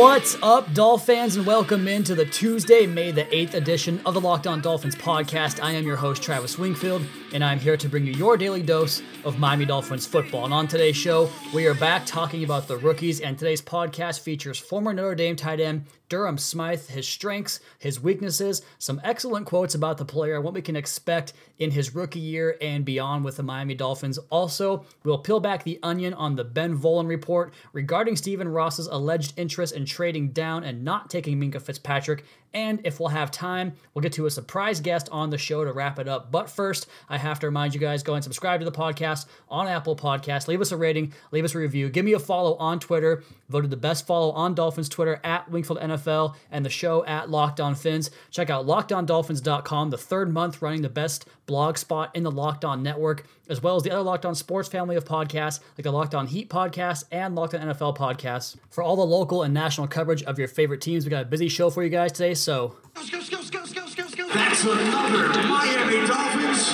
What's up, Dolph fans, and welcome into the Tuesday, May the 8th edition of the Locked On Dolphins podcast. I am your host, Travis Wingfield, and I'm here to bring you your daily dose of Miami Dolphins football. And on today's show, we are back talking about the rookies, and today's podcast features former Notre Dame tight end Durham Smythe, his strengths, his weaknesses, some excellent quotes about the player, what we can expect in his rookie year and beyond with the Miami Dolphins. Also, we'll peel back the onion on the Ben Volin report regarding Stephen Ross's alleged interest in trading down and not taking Minkah Fitzpatrick. And if we'll have time, we'll get to a surprise guest on the show to wrap it up. But first, I have to remind you guys go and subscribe to the podcast on Apple Podcasts. Leave us a rating, leave us a review, give me a follow on Twitter. Voted the best follow on Dolphins Twitter at Wingfield NFL and the show at Locked On Fins. Check out lockedondolphins.com, the third month running the best blog spot in the Locked On network, as well as the other Locked On Sports family of podcasts like the Locked On Heat podcast and Locked On NFL podcast. For all the local and national coverage of your favorite teams, we got a busy show for you guys today. So That's another Miami Dolphins.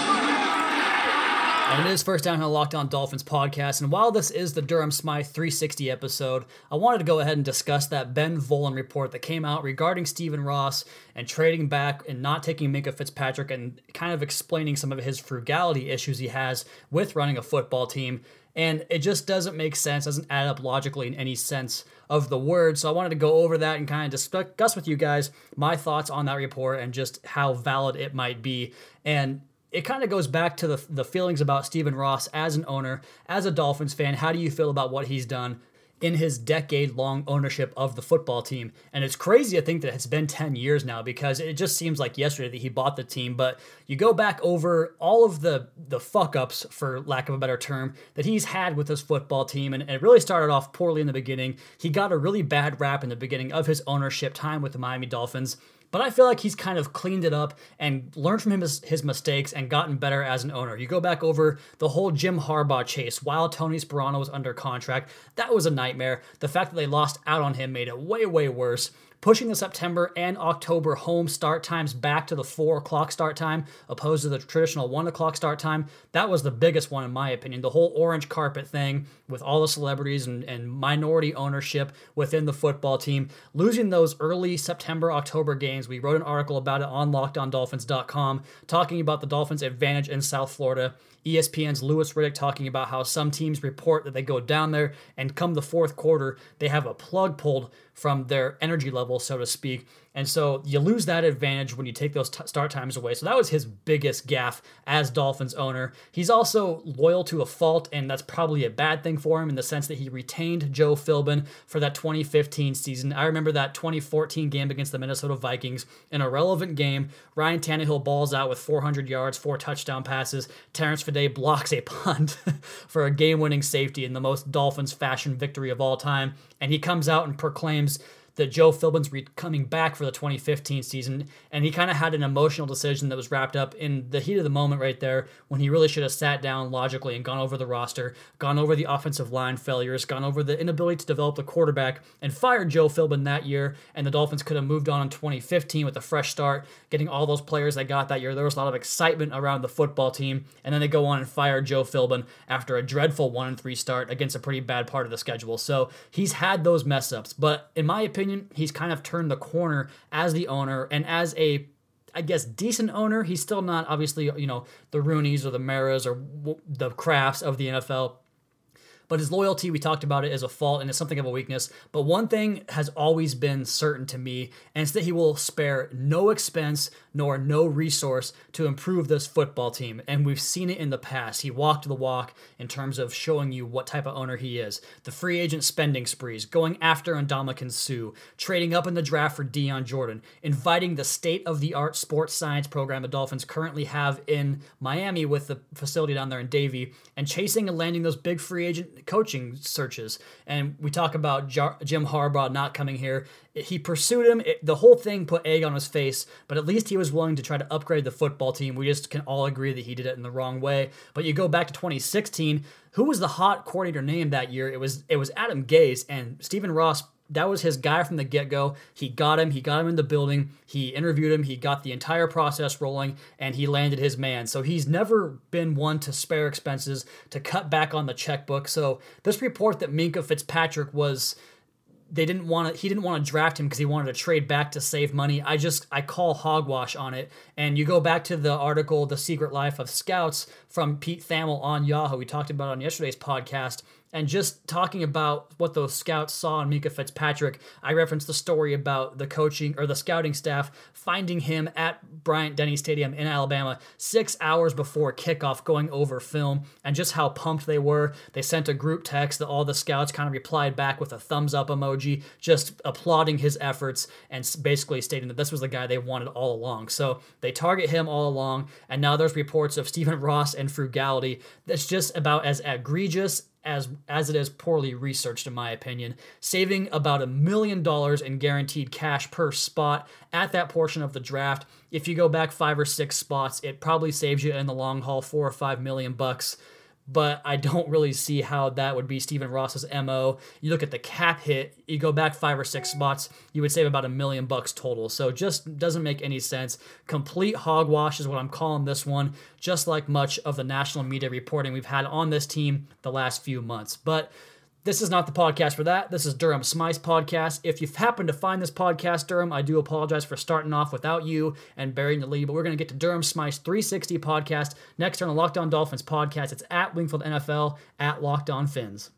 And it is first down on Locked On Dolphins podcast. And while this is the Durham Smythe 360 episode, I wanted to go ahead and discuss that Ben Volin report that came out regarding Stephen Ross and trading back and not taking Minkah Fitzpatrick and kind of explaining some of his frugality issues he has with running a football team. And it just doesn't make sense, doesn't add up logically in any sense of the word. So I wanted to go over that and kind of discuss with you guys my thoughts on that report and just how valid it might be. And it kind of goes back to the, the feelings about Stephen Ross as an owner, as a Dolphins fan. How do you feel about what he's done in his decade long ownership of the football team? And it's crazy to think that it's been 10 years now because it just seems like yesterday that he bought the team. But you go back over all of the, the fuck ups, for lack of a better term, that he's had with his football team. And it really started off poorly in the beginning. He got a really bad rap in the beginning of his ownership time with the Miami Dolphins. But I feel like he's kind of cleaned it up and learned from his, his mistakes and gotten better as an owner. You go back over the whole Jim Harbaugh chase while Tony Sparano was under contract. That was a nightmare. The fact that they lost out on him made it way, way worse pushing the September and October home start times back to the 4 o'clock start time opposed to the traditional 1 o'clock start time. That was the biggest one, in my opinion. The whole orange carpet thing with all the celebrities and, and minority ownership within the football team. Losing those early September, October games, we wrote an article about it on lockedondolphins.com talking about the Dolphins' advantage in South Florida. ESPN's Louis Riddick talking about how some teams report that they go down there and come the fourth quarter, they have a plug pulled from their energy level, so to speak. And so you lose that advantage when you take those t- start times away. So that was his biggest gaffe as Dolphins owner. He's also loyal to a fault, and that's probably a bad thing for him in the sense that he retained Joe Philbin for that 2015 season. I remember that 2014 game against the Minnesota Vikings, an irrelevant game. Ryan Tannehill balls out with 400 yards, four touchdown passes. Terrence Fede blocks a punt for a game-winning safety in the most Dolphins fashion victory of all time, and he comes out and proclaims that Joe Philbin's re- coming back for the 2015 season, and he kind of had an emotional decision that was wrapped up in the heat of the moment right there when he really should have sat down logically and gone over the roster, gone over the offensive line failures, gone over the inability to develop the quarterback, and fired Joe Philbin that year. And the Dolphins could have moved on in 2015 with a fresh start, getting all those players they got that year. There was a lot of excitement around the football team, and then they go on and fire Joe Philbin after a dreadful one and three start against a pretty bad part of the schedule. So he's had those mess ups, but in my opinion, he's kind of turned the corner as the owner and as a I guess decent owner. He's still not obviously you know the Rooneys or the Maras or the Crafts of the NFL. But his loyalty, we talked about it as a fault and it's something of a weakness. But one thing has always been certain to me, and it's that he will spare no expense nor no resource to improve this football team. And we've seen it in the past. He walked the walk in terms of showing you what type of owner he is. The free agent spending sprees, going after Ndamukong Suh, trading up in the draft for Dion Jordan, inviting the state of the art sports science program the Dolphins currently have in Miami with the facility down there in Davie, and chasing and landing those big free agent coaching searches. And we talk about Jar- Jim Harbaugh not coming here. He pursued him. It, the whole thing put egg on his face, but at least he was willing to try to upgrade the football team. We just can all agree that he did it in the wrong way. But you go back to 2016, who was the hot coordinator named that year? It was it was Adam Gase and Stephen Ross that was his guy from the get go. He got him. He got him in the building. He interviewed him. He got the entire process rolling, and he landed his man. So he's never been one to spare expenses to cut back on the checkbook. So this report that Minkah Fitzpatrick was they didn't want to he didn't want to draft him because he wanted to trade back to save money. I just i call hogwash on it. And you go back to the article the secret life of scouts from pete thamel on yahoo. We talked about on yesterday's podcast and just talking about what those scouts saw in Minkah Fitzpatrick, I referenced the story about the coaching or the scouting staff finding him at Bryant Denny Stadium in Alabama six hours before kickoff, going over film, and just how pumped they were. They sent a group text that all the scouts kind of replied back with a thumbs up emoji, just applauding his efforts and basically stating that this was the guy they wanted all along. So they target him all along, and now there's reports of Stephen Ross and frugality that's just about as egregious as as it is poorly researched in my opinion saving about a million dollars in guaranteed cash per spot at that portion of the draft. If you go back 5 or 6 spots it probably saves you in the long haul 4 or 5 million bucks but I don't really see how that would be Stephen Ross's MO. You look at the cap hit, you go back five or six spots, you would save about a million bucks total. So just doesn't make any sense. Complete hogwash is what I'm calling this one, just like much of the national media reporting we've had on this team the last few months. But this is not the podcast for that. This is Durham Smythe's podcast. If you've happened to find this podcast, Durham, I do apologize for starting off without you and burying the lead, but we're going to get to Durham Smythe's 360 podcast next on the Locked On Dolphins podcast. It's at Wingfield NFL, at Locked On Fins.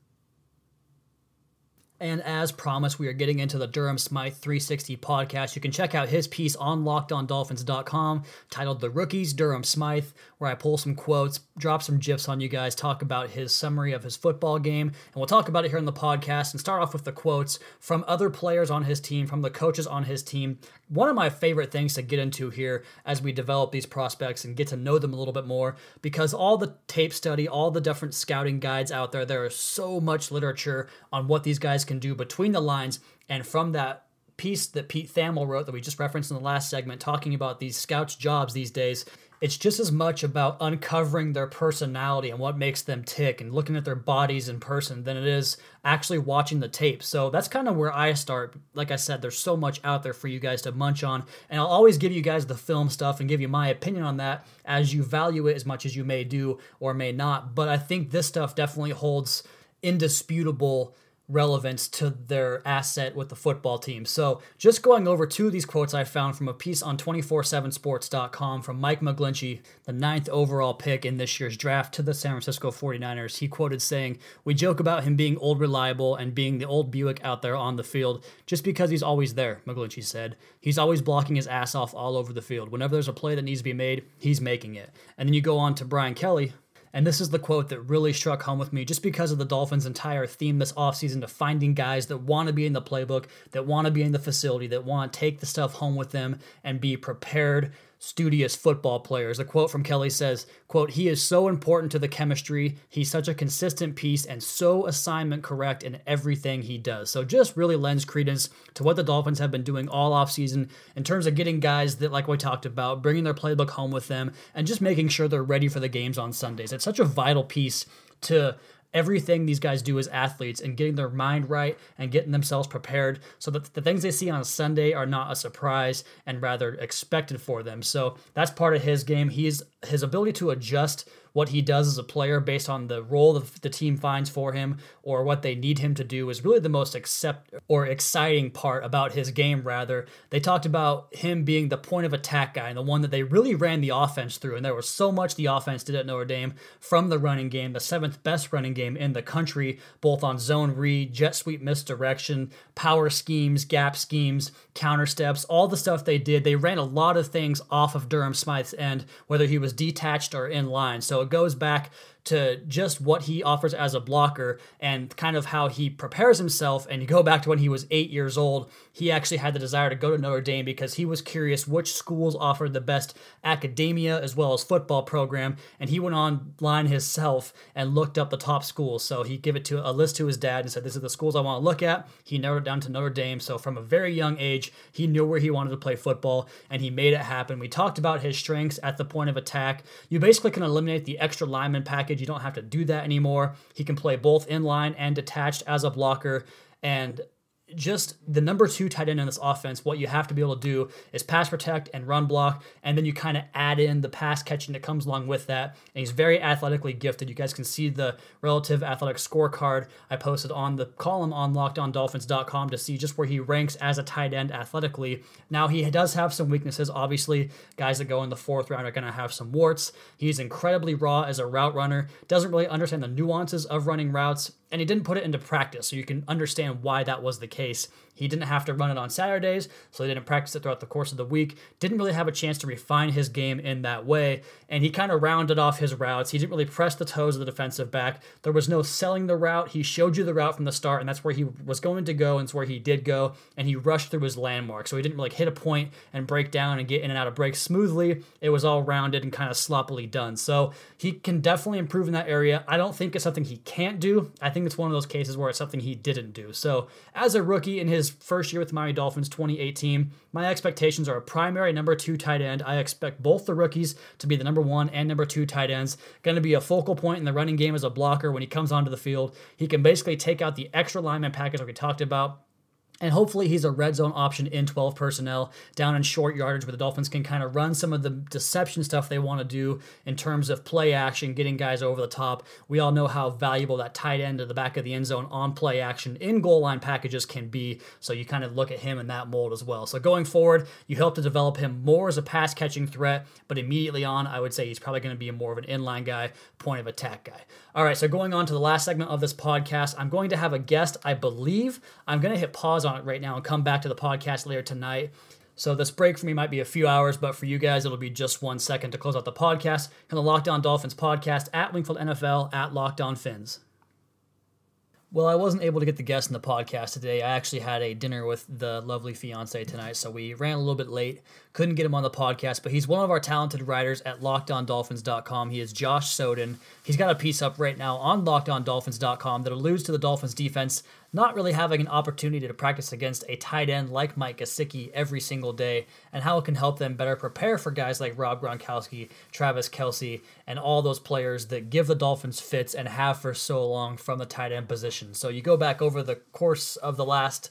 And as promised, we are getting into the Durham Smythe 360 podcast. You can check out his piece on lockedondolphins.com titled The Rookies, Durham Smythe, where I pull some quotes, drop some GIFs on you guys, talk about his summary of his football game. And we'll talk about it here in the podcast and start off with the quotes from other players on his team, from the coaches on his team. One of my favorite things to get into here as we develop these prospects and get to know them a little bit more, because all the tape study, all the different scouting guides out there, there is so much literature on what these guys can do between the lines. And from that piece that Pete Thamel wrote that we just referenced in the last segment, talking about these scouts' jobs these days, it's just as much about uncovering their personality and what makes them tick and looking at their bodies in person than it is actually watching the tape. So that's kind of where I start. Like I said, there's so much out there for you guys to munch on. And I'll always give you guys the film stuff and give you my opinion on that as you value it as much as you may do or may not. But I think this stuff definitely holds indisputable relevance to their asset with the football team. So, just going over two of these quotes I found from a piece on 247sports.com from Mike McGlinchey, the ninth overall pick in this year's draft to the San Francisco 49ers. He quoted saying, We joke about him being old reliable and being the old Buick out there on the field just because he's always there, McGlinchey said. He's always blocking his ass off all over the field. Whenever there's a play that needs to be made, he's making it. And then you go on to Brian Kelly, and this is the quote that really struck home with me just because of the Dolphins' entire theme this offseason to finding guys that want to be in the playbook, that want to be in the facility, that want to take the stuff home with them and be prepared studious football players. A quote from Kelly says, quote, he is so important to the chemistry. He's such a consistent piece and so assignment correct in everything he does. So just really lends credence to what the Dolphins have been doing all offseason in terms of getting guys that, like we talked about, bringing their playbook home with them and just making sure they're ready for the games on Sundays. It's such a vital piece to everything these guys do as athletes and getting their mind right and getting themselves prepared so that the things they see on Sunday are not a surprise and rather expected for them. So that's part of his game. He's his ability to adjust what he does as a player based on the role that the team finds for him or what they need him to do is really the most accept or exciting part about his game rather. They talked about him being the point of attack guy and the one that they really ran the offense through. And there was so much the offense did at Notre Dame from the running game the seventh best running game in the country both on zone read jet sweep misdirection power schemes gap schemes counter steps all the stuff they did. They ran a lot of things off of Durham Smythe's end whether he was detached or in line. So it goes back to just what he offers as a blocker and kind of how he prepares himself. And you go back to when he was eight years old, he actually had the desire to go to Notre Dame because he was curious which schools offered the best academia as well as football program. And he went online himself and looked up the top schools. So he gave it to a list to his dad and said, This is the schools I want to look at. He narrowed it down to Notre Dame. So from a very young age, he knew where he wanted to play football and he made it happen. We talked about his strengths at the point of attack. You basically can eliminate the extra lineman package. You don't have to do that anymore. He can play both inline and detached as a blocker. And just the number two tight end in this offense, what you have to be able to do is pass protect and run block, and then you kind of add in the pass catching that comes along with that. And he's very athletically gifted. You guys can see the relative athletic scorecard I posted on the column on lockedondolphins.com to see just where he ranks as a tight end athletically. Now, he does have some weaknesses. Obviously, guys that go in the fourth round are going to have some warts. He's incredibly raw as a route runner, doesn't really understand the nuances of running routes and he didn't put it into practice, so you can understand why that was the case. He didn't have to run it on Saturdays, so he didn't practice it throughout the course of the week. Didn't really have a chance to refine his game in that way, and he kind of rounded off his routes. He didn't really press the toes of the defensive back. There was no selling the route. He showed you the route from the start, and that's where he was going to go, and it's where he did go, and he rushed through his landmark. So he didn't really hit a point and break down and get in and out of breaks smoothly. It was all rounded and kind of sloppily done. So he can definitely improve in that area. I don't think it's something he can't do. I think it's one of those cases where it's something he didn't do. So as a rookie in his first year with the Miami Dolphins 2018, my expectations are a primary number two tight end. I expect both the rookies to be the number one and number two tight ends. Going to be a focal point in the running game as a blocker when he comes onto the field. He can basically take out the extra lineman package like we talked about and hopefully he's a red zone option in 12 personnel down in short yardage where the Dolphins can kind of run some of the deception stuff they want to do in terms of play action, getting guys over the top. We all know how valuable that tight end to the back of the end zone on play action in goal line packages can be. So you kind of look at him in that mold as well. So going forward, you help to develop him more as a pass catching threat, but immediately on, I would say he's probably going to be more of an inline guy, point of attack guy. All right, so going on to the last segment of this podcast, I'm going to have a guest, I believe. I'm going to hit pause on it right now and come back to the podcast later tonight. So this break for me might be a few hours, but for you guys, it'll be just one second to close out the podcast. And the Locked On Dolphins podcast at Wingfield NFL at Locked On Fins. Well, I wasn't able to get the guest in the podcast today. I actually had a dinner with the lovely fiance tonight, so we ran a little bit late. Couldn't get him on the podcast, but he's one of our talented writers at LockedOnDolphins.com. He is Josh Soden. He's got a piece up right now on LockedOnDolphins.com that alludes to the Dolphins defense not really having an opportunity to practice against a tight end like Mike Gesicki every single day, and how it can help them better prepare for guys like Rob Gronkowski, Travis Kelce, and all those players that give the Dolphins fits and have for so long from the tight end position. So you go back over the course of the last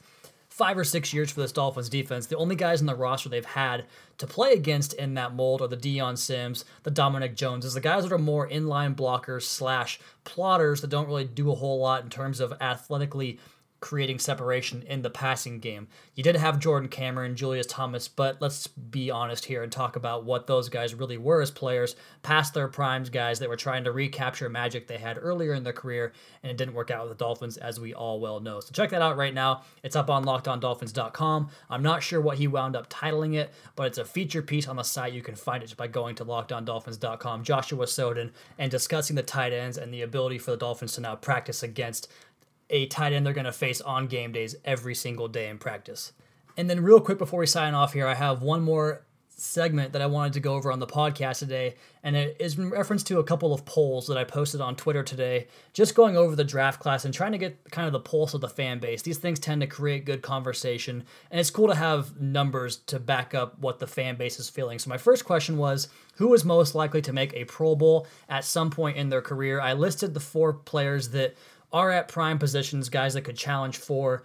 five or six years for this Dolphins defense, the only guys in the roster they've had to play against in that mold are the Dion Sims, the Dominique Joneses, the guys that are more inline blockers slash plotters that don't really do a whole lot in terms of athletically creating separation in the passing game. You did have Jordan Cameron, Julius Thomas, but let's be honest here and talk about what those guys really were as players, past their primes guys that were trying to recapture magic they had earlier in their career, and it didn't work out with the Dolphins, as we all well know. So check that out right now. It's up on lockedondolphins.com. I'm not sure what he wound up titling it, but it's a feature piece on the site. You can find it just by going to lockedondolphins.com. Joshua Soden and discussing the tight ends and the ability for the Dolphins to now practice against a tight end they're going to face on game days every single day in practice. And then, real quick before we sign off here, I have one more segment that I wanted to go over on the podcast today, and it is in reference to a couple of polls that I posted on Twitter today, just going over the draft class and trying to get kind of the pulse of the fan base. These things tend to create good conversation, and it's cool to have numbers to back up what the fan base is feeling. So, my first question was who is most likely to make a Pro Bowl at some point in their career? I listed the four players that are at prime positions, guys that could challenge for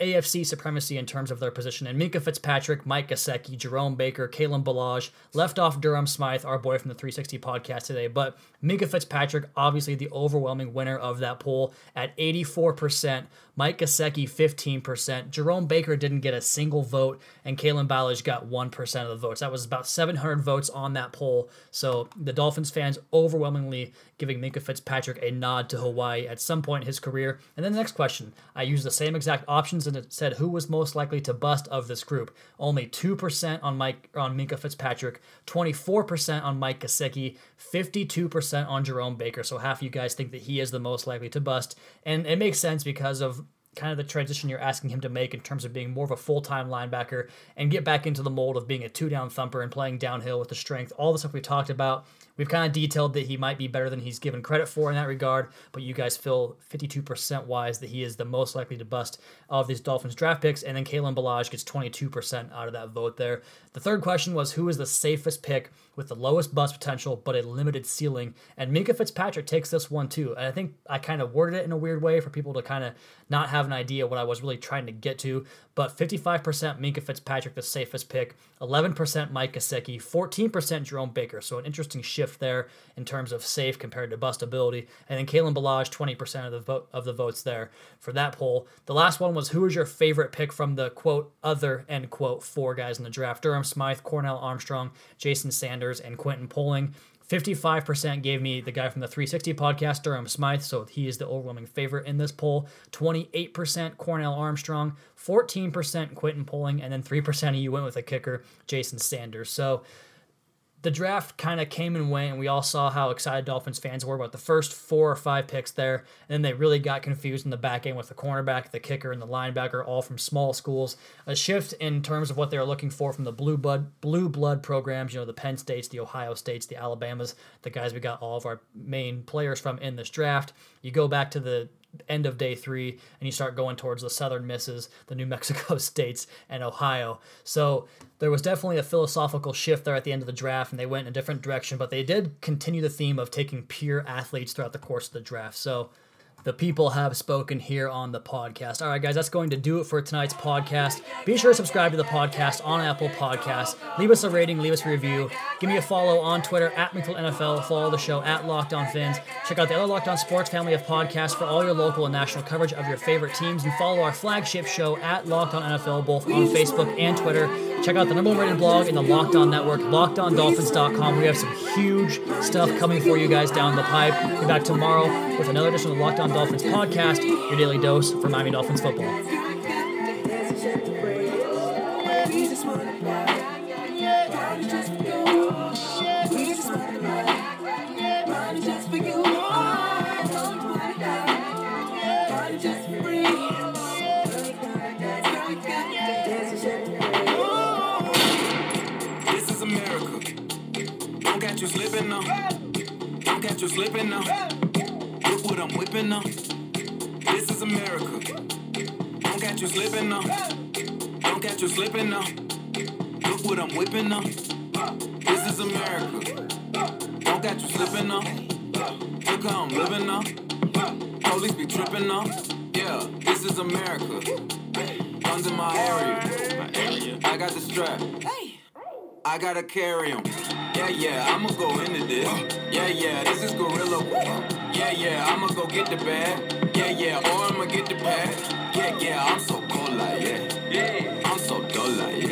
AFC supremacy in terms of their position. And Minkah Fitzpatrick, Mike Gesicki, Jerome Baker, Kalen Ballage, left off Durham Smythe, our boy from the 360 podcast today. But Minkah Fitzpatrick, obviously the overwhelming winner of that poll at 84%. Mike Gesicki, 15%. Jerome Baker didn't get a single vote, and Kalen Ballage got 1% of the votes. That was about 700 votes on that poll. So the Dolphins fans overwhelmingly giving Minkah Fitzpatrick a nod to Hawaii at some point in his career. And then the next question I use the same exact options said who was most likely to bust of this group. Only 2% on Mike on Minkah Fitzpatrick, 24% on Mike Gesicki, 52% on Jerome Baker. So half of you guys think that he is the most likely to bust. And it makes sense because of kind of the transition you're asking him to make in terms of being more of a full-time linebacker and get back into the mold of being a two-down thumper and playing downhill with the strength. All the stuff we talked about We've kind of detailed that he might be better than he's given credit for in that regard, but you guys feel 52% wise that he is the most likely to bust of these Dolphins draft picks, and then Kalen Ballage gets 22% out of that vote there. The third question was who is the safest pick with the lowest bust potential but a limited ceiling, and Minkah Fitzpatrick takes this one too. And I think I kind of worded it in a weird way for people to kind of not have an idea what I was really trying to get to, but 55% Minkah Fitzpatrick, the safest pick, 11% Mike Gesicki, 14% Jerome Baker. So an interesting shift there in terms of safe compared to bustability. And then Kalen Ballage, 20% of the vote of the votes there for that poll. The last one was who is your favorite pick from the quote other end quote four guys in the draft? Durham Smythe, Cornell Armstrong, Jason Sanders, and Quentin Poling. 55% gave me the guy from the 360 podcast, Durham Smythe, so he is the overwhelming favorite in this poll. 28% Cornell Armstrong, 14% Quentin Poling, and then 3% of you went with a kicker, Jason Sanders. So the draft kind of came and went, and we all saw how excited Dolphins fans were about the first four or five picks there. And then they really got confused in the back end with the cornerback, the kicker, and the linebacker, all from small schools. A shift in terms of what they were looking for from the blue blood blue blood programs, you know, the Penn States, the Ohio States, the Alabamas, the guys we got all of our main players from in this draft. You go back to the end of day three and you start going towards the southern misses, the New Mexico states, and Ohio. So there was definitely a philosophical shift there at the end of the draft, and they went in a different direction, but they did continue the theme of taking pure athletes throughout the course of the draft. So the people have spoken here on the podcast. All right, guys, that's going to do it for tonight's podcast. Be sure to subscribe to the podcast on Apple Podcasts. Leave us a rating, leave us a review. Give me a follow on Twitter at Minkle NFL. Follow the show at Locked On Fins. Check out the other Locked On Sports family of podcasts for all your local and national coverage of your favorite teams. And follow our flagship show at Locked On NFL, both on Facebook and Twitter. Check out the number one rated blog in the Locked On Network, LockedOnDolphins.com. We have some huge stuff coming for you guys down the pipe. Be back tomorrow with another edition of the Locked On Dolphins podcast, your daily dose for Miami Dolphins football. Now. This is America. Don't catch you slipping now. Don't catch you slipping now. Look what I'm whipping now. This is America. Don't catch you slipping now. Look how I'm living now. Police be tripping now. Yeah, this is America. Guns in my area. I got the strap. I gotta carry 'em. Yeah, yeah, I'ma go into this. Yeah, yeah, this is gorilla. Yeah, yeah, I'ma go get the bag. Yeah, yeah, or I'ma get the bag. Yeah, yeah, I'm so cool like yeah. Yeah, I'm so dull like yeah.